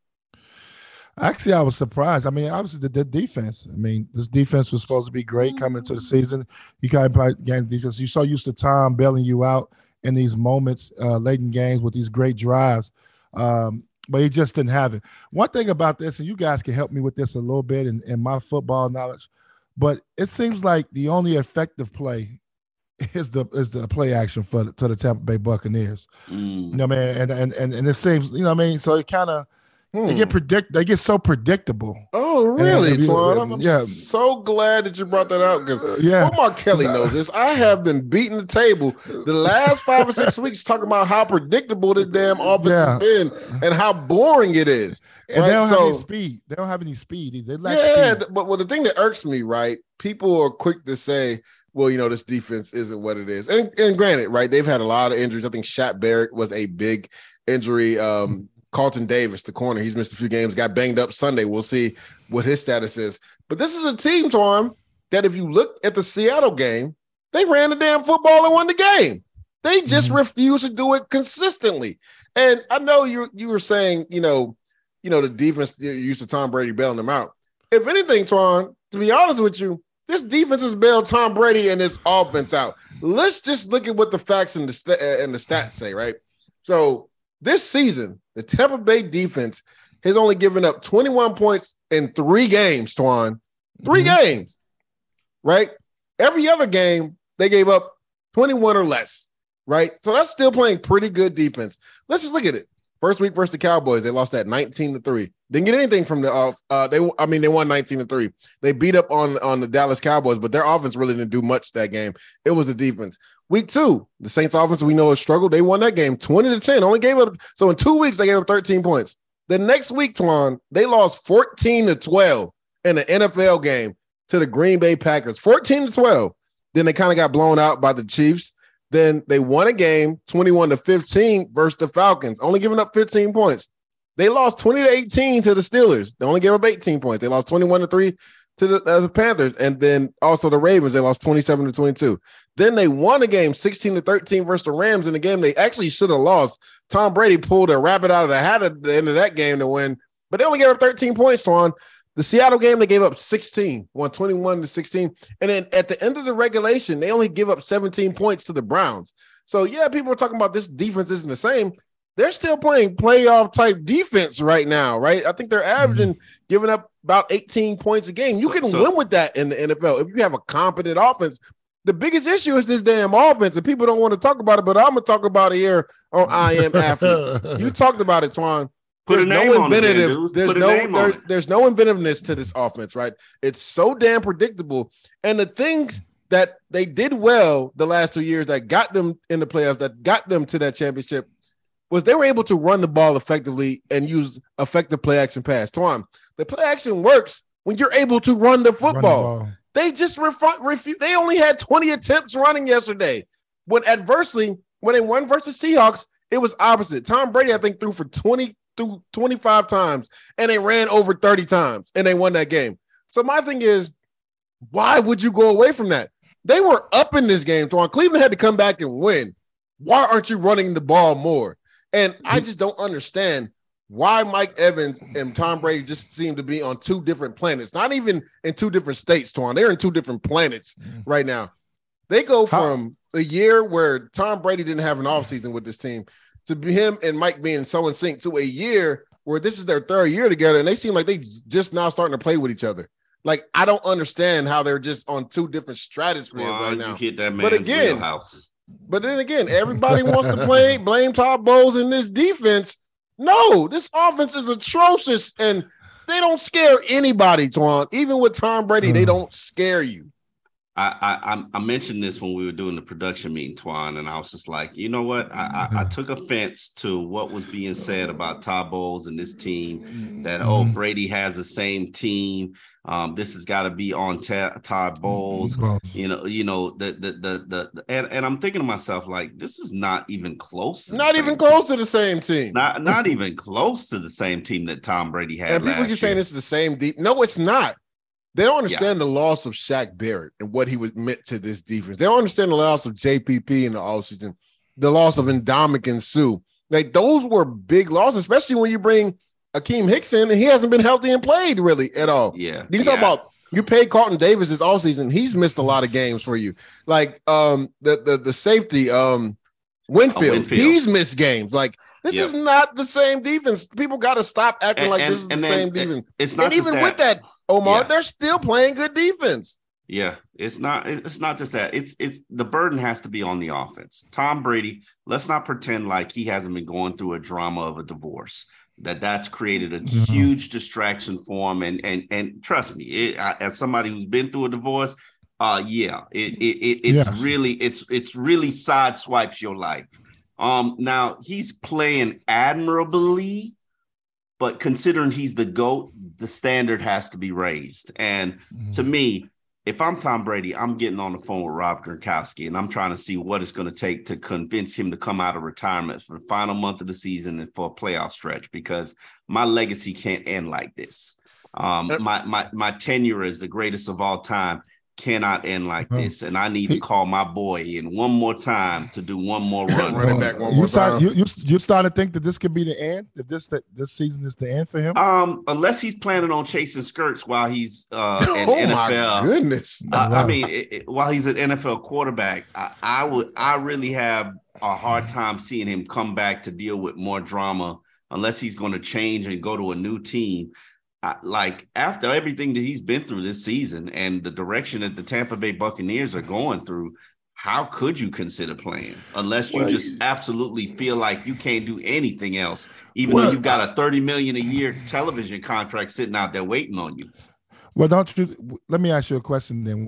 Actually, I was surprised. I mean, obviously the, the defense. I mean, this defense was supposed to be great coming into the season. You got game defense. You're so used to Tom bailing you out in these moments uh, late in games with these great drives, um, but he just didn't have it. One thing about this, and you guys can help me with this a little bit in, in my football knowledge, but it seems like the only effective play [LAUGHS] is the is the play action for the, to the Tampa Bay Buccaneers. Mm. You know, man, and and and, and it seems you know, what I mean, so it kind of they Hmm. get predict they get so predictable. Oh, really, you- Twan? I'm, I'm yeah. so glad that you brought that out because yeah. Mark Kelly [LAUGHS] knows this. I have been beating the table the last five or six [LAUGHS] weeks talking about how predictable this damn offense Yeah. has been and how boring it is. And right? they don't have any speed. They don't have any speed. They lack yeah, speed. but well, the thing that irks me, right? People are quick to say, "Well, you know, this defense isn't what it is." And, and granted, right? They've had a lot of injuries. I think Shaq Barrett was a big injury. Um, Carlton Davis, the corner, he's missed a few games. Got banged up Sunday. We'll see what his status is. But this is a team, Tom, that if you look at the Seattle game, they ran the damn football and won the game. They just mm-hmm. refuse to do it consistently. And I know you you were saying, you know, you know, the defense used to Tom Brady bailing them out. If anything, Twan, to be honest with you, this defense has bailed Tom Brady and this offense out. Let's just look at what the facts and the st- and the stats say, right? So this season, the Tampa Bay defense has only given up 21 points in three games, Twan. 3 mm-hmm. games, right? Every other game, they gave up 21 or less, right? So that's still playing pretty good defense. Let's just look at it. First week versus the Cowboys, they lost that 19 to 3. Didn't get anything from the off. Uh, they I mean, they won 19 to 3. They beat up on, on the Dallas Cowboys, but their offense really didn't do much that game. It was the defense. Week two, the Saints offense we know has struggled. They won that game 20 to 10. Only gave up so in two weeks, they gave up 13 points. The next week, Twan, they lost 14 to 12 in an NFL game to the Green Bay Packers. 14 to 12. Then they kind of got blown out by the Chiefs. Then they won a game 21 to 15 versus the Falcons, only giving up 15 points. They lost 20 to 18 to the Steelers. They only gave up 18 points. They lost 21 to 3 to the, uh, the Panthers. And then also the Ravens, they lost 27 to 22. Then they won a game 16 to 13 versus the Rams in the game they actually should have lost. Tom Brady pulled a rabbit out of the hat at the end of that game to win, but they only gave up 13 points to on. The Seattle game, they gave up 16, won 21 to 16. And then at the end of the regulation, they only give up 17 points to the Browns. So, yeah, people are talking about this defense isn't the same. They're still playing playoff type defense right now, right? I think they're mm-hmm. averaging giving up about 18 points a game. You So- can so- win with that in the NFL if you have a competent offense. the biggest issue is this damn offense, and people don't want to talk about it, but I'm gonna talk about it here on I Am Athlete. [LAUGHS] you talked about it, Twan. Put a There's name no on it, then, inventive. dudes. there's no there- there's no inventiveness to this offense, right? It's so damn predictable, and the things that they did well the last two years that got them in the playoffs, that got them to that championship, was they were able to run the ball effectively and use effective play action pass. Twan, the play action works when you're able to run the football. ball. They just refu- refu- They only had 20 attempts running yesterday. When adversely, when they won versus Seahawks, it was opposite. Tom Brady, I think, threw for 20 through 25 times, and they ran over 30 times, and they won that game. So my thing is, why would you go away from that? They were up in this game, so Cleveland had to come back and win. Why aren't you running the ball more? And I just don't understand why Mike Evans and Tom Brady just seem to be on two different planets, not even in two different states, Twan. They're in two different planets mm-hmm. right now. They go from a year where Tom Brady didn't have an offseason with this team to be him and Mike being so in sync to a year where this is their third year together and they seem like they just now starting to play with each other. Like I don't understand how they're just on two different stratospheres Why right you now. hit that But again, wheelhouse. but then again, everybody wants to play [LAUGHS] blame Todd Bowles in this defense. No, this offense is atrocious and they don't scare anybody, Twan. Even with Tom Brady, they hmm. don't scare you. I, I I- I mentioned this when we were doing the production meeting, Twan, and I was just like, you know what? I, I, I took offense to what was being said about Todd Bowles and this team. That oh, Brady has the same team. Um, this has got to be on Ta- Todd Bowles. You know, you know the the the the, the- and, and I'm thinking to myself like, this is not even close. to Not same even close to the same team. Not not even close to the same team that Tom Brady had. And people last keep saying year. this is the same deep. No, it's not. They don't understand the loss of Shaq Barrett and what he was meant to this defense. They don't understand the loss of JPP in the offseason, the loss of Ndamukong Suh. Like those were big losses, especially when you bring Akiem Hicks in and he hasn't been healthy and played really at all. Yeah. You talk yeah. about you paid Carlton Davis this offseason. He's missed a lot of games for you. Like um the the, the safety um Winfield, Oh, Winfield. he's missed games. Like this Yep. is not the same defense. People got to stop acting And- like and- this is the same defense. it's not and even with that. That, Omar, Yeah. they're still playing good defense. Yeah, it's not it's not just that. It's it's the burden has to be on the offense. Tom Brady, let's not pretend like he hasn't been going through a drama of a divorce. That that's created a huge distraction for him and and and trust me, it, I, as somebody who's been through a divorce, uh yeah, it it, it it's Yes. really it's it's really sideswipes your life. Um now he's playing admirably, but considering he's the GOAT, the standard has to be raised. And to me, if I'm Tom Brady, I'm getting on the phone with Rob Gronkowski and I'm trying to see what it's going to take to convince him to come out of retirement for the final month of the season and for a playoff stretch because my legacy can't end like this. Um, my my my tenure is the greatest of all time cannot end like this, and I need to call my boy in one more time to do one more run. Run back one you more start time. you, you you starting to think that this could be the end if this that this season is the end for him. Um, unless he's planning on chasing skirts while he's uh [LAUGHS] an Oh my NFL. goodness. I, I mean, it, it- while he's an NFL quarterback, I, I would I really have a hard time seeing him come back to deal with more drama unless he's going to change and go to a new team. I, like after everything that he's been through this season and the direction that the Tampa Bay Buccaneers are going through, how could you consider playing unless you Well, just absolutely feel like you can't do anything else, even Well, though you've got a 30 million a year television contract sitting out there waiting on you? Well, don't you? Let me ask you a question then.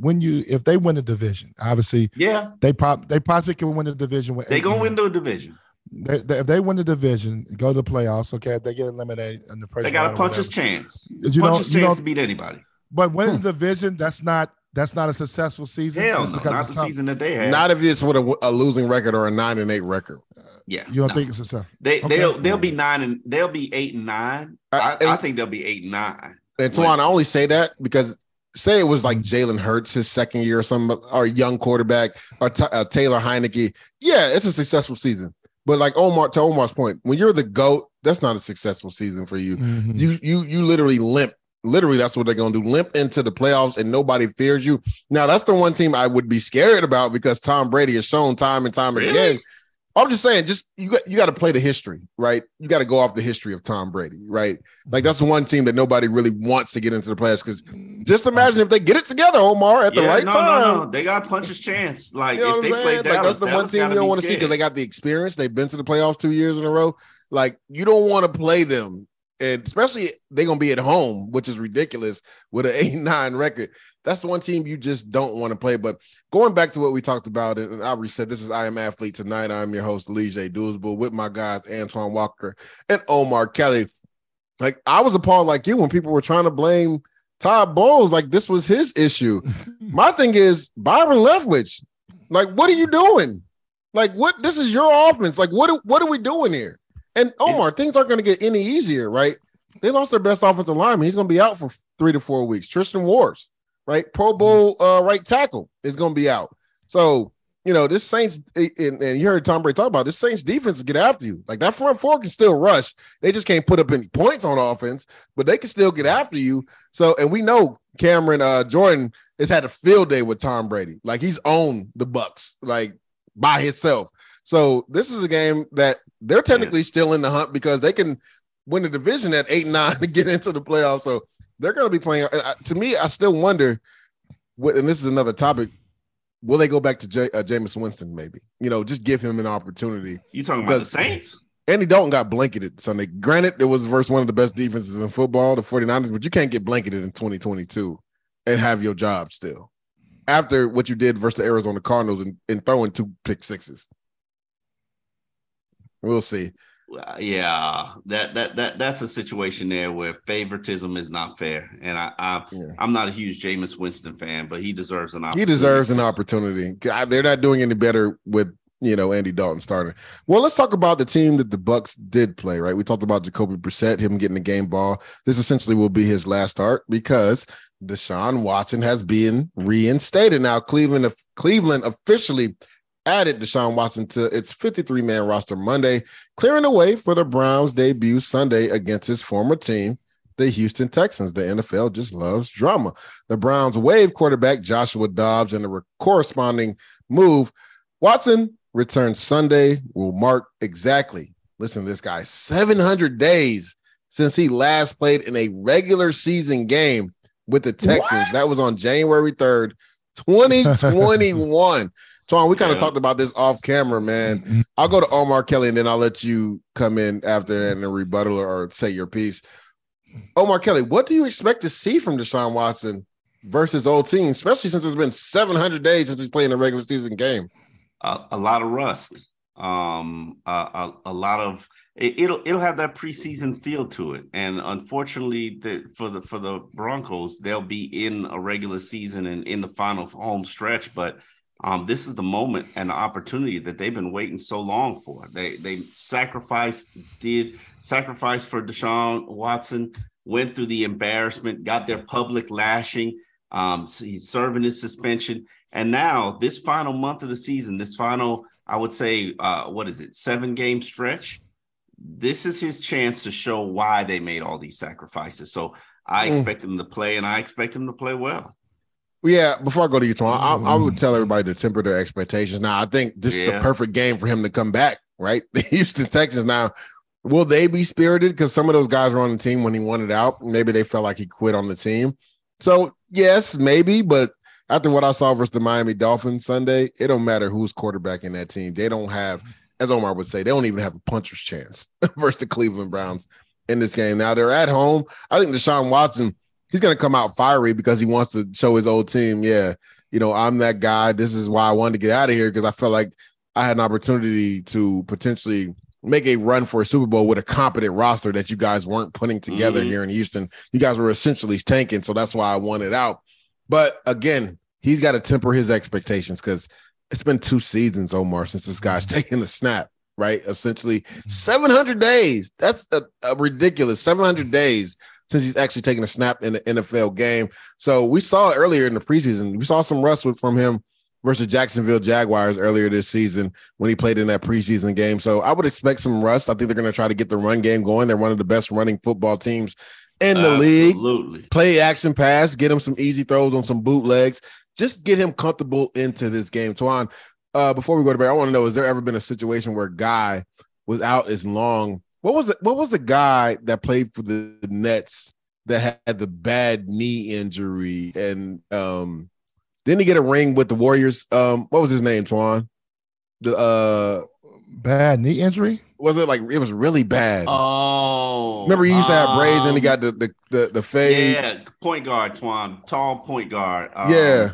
When you, if they win the division, obviously, Yeah. they pop, they possibly can win the division. With They gonna win the division. They, they, if they win the division, go to the playoffs. Okay, if they get eliminated in the first They got a or puncher's chance. You puncher's know- you chance know- to beat anybody. But winning the division, that's not that's not a successful season. Hell just no, because not of the something. season that they had. Not if it's with a, a losing record or a nine and eight record. yeah, You don't no. think it's successful? they Okay. they'll they'll be nine and they'll be eight and nine. I, I think they'll be eight and nine. And Twan, I only say that because say it was like Jalen Hurts his second year or something, or young quarterback, or T- uh, Taylor Heinicke. Yeah, it's a successful season. But like Omar, to Omar's point, when you're the goat, that's not a successful season for you. Mhm. You you you literally limp. Literally, that's what they're gonna do. Limp into the playoffs, and nobody fears you. Now, that's the one team I would be scared about because Tom Brady has shown time and time Really? again. I'm just saying, just you got you got to play the history, right? You got to go off the history of Tom Brady, right? Like that's the one team that nobody really wants to get into the playoffs because Just imagine if they get it together, Omar, at the Yeah, right no, time. No, no, they got puncher's chance. Like You know if they I'm play? Dallas, like that's the one team you don't want to see because they got the experience. They've been to the playoffs two years in a row. Like you don't want to play them, and especially they're gonna be at home, which is ridiculous with an eight nine record. That's the one team you just don't want to play. But going back to what we talked about, and I already said this is I am athlete tonight. I'm your host, Leger Douzable, with my guys Antoine Walker and Omar Kelly. Like I was appalled like you when people were trying to blame Todd Bowles, like this was his issue. [LAUGHS] My thing is Byron Leftwich. Like, what are you doing? Like, what? This is your offense. Like, what? What are we doing here? And Omar, things aren't going to get any easier, right? They lost their best offensive lineman. He's going to be out for three to four weeks. Tristan Wirfs, right? Pro Bowl uh, right tackle is going to be out. So you know this Saints, and, and you heard Tom Brady talk about this Saints defense get after you. Like that front four can still rush. They just can't put up any points on offense, but they can still get after you. So, and we know Cameron uh, Jordan has had a field day with Tom Brady. Like he's owned the Bucks like by himself. So this is a game that they're technically still in the hunt because they can win the division at eight and nine [LAUGHS] to get into the playoffs. So they're going to be playing. and I- To me, I still wonder. What, and this is another topic. Will they go back to J, uh, Jameis Winston? Maybe you know, just give him an opportunity. You talking about the Saints? Andy Dalton got blanketed Sunday. Granted, it was versus one of the best defenses in football, the 49ers, but you can't get blanketed in 2022 and have your job still after what you did versus the Arizona Cardinals and, and throwing two pick sixes. We'll see. Uh, yeah, that that that that's a situation there where favoritism is not fair, and I, I I'm not a huge Jameis Winston fan, but he deserves an He opportunity. deserves an opportunity. They're not doing any better with you know Andy Dalton starting. Well, let's talk about the team that the Bucks did play. Right, we talked about Jacoby Brissett, him getting the game ball. This essentially will be his last start because Deshaun Watson has been reinstated. Now Cleveland, Cleveland officially added Deshaun Watson to its 53 man roster Monday, clearing the way for the Browns' debut Sunday against his former team, the Houston Texans. The NFL just loves drama. The Browns waived quarterback Joshua Dobbs and the re- corresponding move. Watson returns Sunday will mark exactly, listen to this guy, 700 days since he last played in a regular season game with the Texans. That was on January 3rd, 2021. [LAUGHS] Tom, we kind of Yeah. talked about this off camera, man. I'll go to Omar Kelly and then I'll let you come in after and a rebuttal or say your piece. Omar Kelly, what do you expect to see from Deshaun Watson versus old team, especially since it's been 700 days since he's playing a regular season game? a, a lot of rust um a, a, a lot of it, it'll it'll have that preseason feel to it and unfortunately the for the for the broncos they'll be in a regular season and in the final home stretch but um this is the moment and the opportunity that they've been waiting so long for they they sacrificed did sacrifice for deshaun watson went through the embarrassment got their public lashing um so he's serving his suspension and now this final month of the season, this final, I would say, uh, what is it, seven game stretch? This is his chance to show why they made all these sacrifices. So I Mm. expect him to play, and I expect him to play well. Yeah, before I go to you, Tom, I, I would mm. tell everybody to temper their expectations. Now, I think this is the perfect game for him to come back, right? [LAUGHS] The Houston Texans. Now, will they be spirited? Because some of those guys were on the team when he wanted out. Maybe they felt like he quit on the team. So, yes, maybe, but after what I saw versus the Miami Dolphins Sunday, it don't matter who's quarterback in that team. They don't have, as Omar would say, they don't even have a puncher's chance [LAUGHS] versus the Cleveland Browns in this game. Now they're at home. I think Deshaun Watson, he's going to come out fiery because he wants to show his old team, yeah, you know, I'm that guy. This is why I wanted to get out of here because I felt like I had an opportunity to potentially make a run for a Super Bowl with a competent roster that you guys weren't putting together Mhm. here in Houston. You guys were essentially tanking, so that's why I wanted out. But again, he's got to temper his expectations because it's been two seasons, Omar, since this guy's [LAUGHS] taken the snap, right? Essentially, 700 days. That's a, a ridiculous 700 days since he's actually taken a snap in the NFL game. So we saw earlier in the preseason, we saw some rust from him versus Jacksonville Jaguars earlier this season when he played in that preseason game. So I would expect some rust. I think they're going to try to get the run game going. They're one of the best running football teams in the league Absolutely. play action pass, get him some easy throws on some bootlegs, just get him comfortable into this game. Twan, uh, before we go to bed, I want to know: Has there ever been a situation where a guy was out as long? What was it? What was the guy that played for the Nets that had the bad knee injury, and um, didn't he get a ring with the Warriors? Um, what was his name, Twan? The uh, bad knee injury. Was it like it was really bad? Oh, Remember he used to have braids and he um, got the the the, the fade. Yeah, point guard, Twan, tall point guard. Um, Yeah.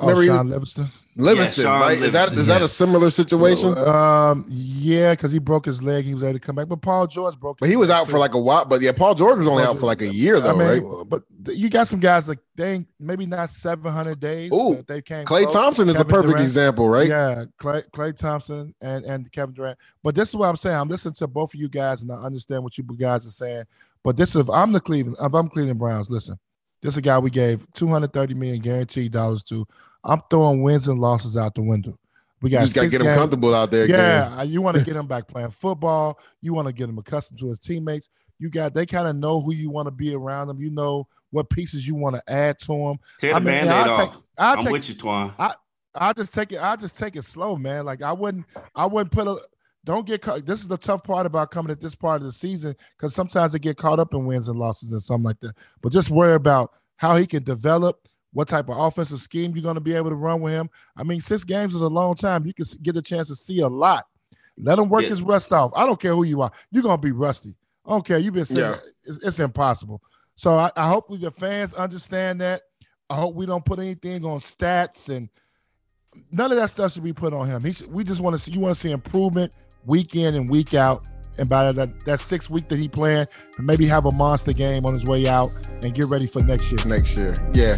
Oh, Remember he Shaun was- Livingston. Livingston, Shaun right? Is that Livingston, is that a similar situation? Um, yeah, because he broke his leg, he was able to come back. But Paul George broke. But his he was leg, out for like a while. But yeah, Paul George was only out for like a year though, I mean, right? But you got some guys like they ain't maybe not seven hundred days. Ooh, but they came. Klay close. Thompson is a perfect Durant. example, right? Yeah, Klay, Klay Thompson and and Kevin Durant. But this is what I'm saying. I'm listening to both of you guys, and I understand what you guys are saying. But this is if I'm the Cleveland, if I'm Cleveland Browns, listen, this is a guy we gave 230 million guaranteed dollars to. I'm throwing wins and losses out the window. We You got just gotta get him games- comfortable out there. Yeah, again. you want to [LAUGHS] get him back playing football. You want to get him accustomed to his teammates. You got they kind of know who you want to be around them. You know what pieces you want to add to them. Tear the I mean, Band-Aid I'll take- off. I'll I'm take- with you, Twan. I I just take it. I just take it slow, man. Like I wouldn't. I wouldn't put a. Don't get caught. This is the tough part about coming at this part of the season because sometimes they get caught up in wins and losses and something like that. But just worry about how he can develop, what type of offensive scheme you're going to be able to run with him. I mean, six games is a long time. You can get a chance to see a lot. Let him work Yeah. his rust off. I don't care who you are. You're going to be rusty. I don't care. You've been saying Yeah. it's, it's impossible. So I, I hopefully the fans understand that. I hope we don't put anything on stats and none of that stuff should be put on him. He should, we just want to see you want to see improvement week in and week out. And by that that six week that he playing, and maybe have a monster game on his way out and get ready for next year. Next year, yeah.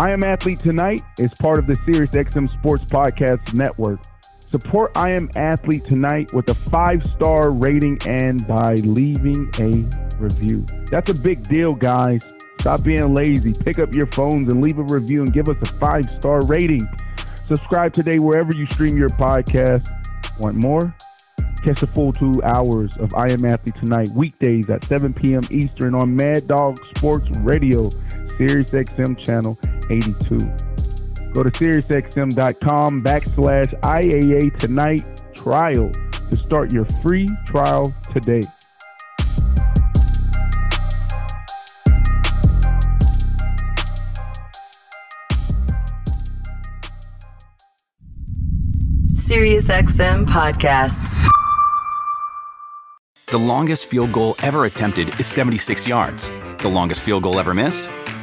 I Am Athlete Tonight is part of the SiriusXM Sports Podcast Network. Support I Am Athlete Tonight with a five star rating and by leaving a review. That's a big deal, guys. Stop being lazy. Pick up your phones and leave a review and give us a five star rating. Subscribe today wherever you stream your podcast. Want more? Catch the full two hours of I Am Athlete Tonight weekdays at 7 p.m. Eastern on Mad Dog Sports Radio, Sirius XM Channel 82. Go to SiriusXM.com backslash IAA Tonight trial to start your free trial today. SiriusXM podcasts. The longest field goal ever attempted is 76 yards. The longest field goal ever missed?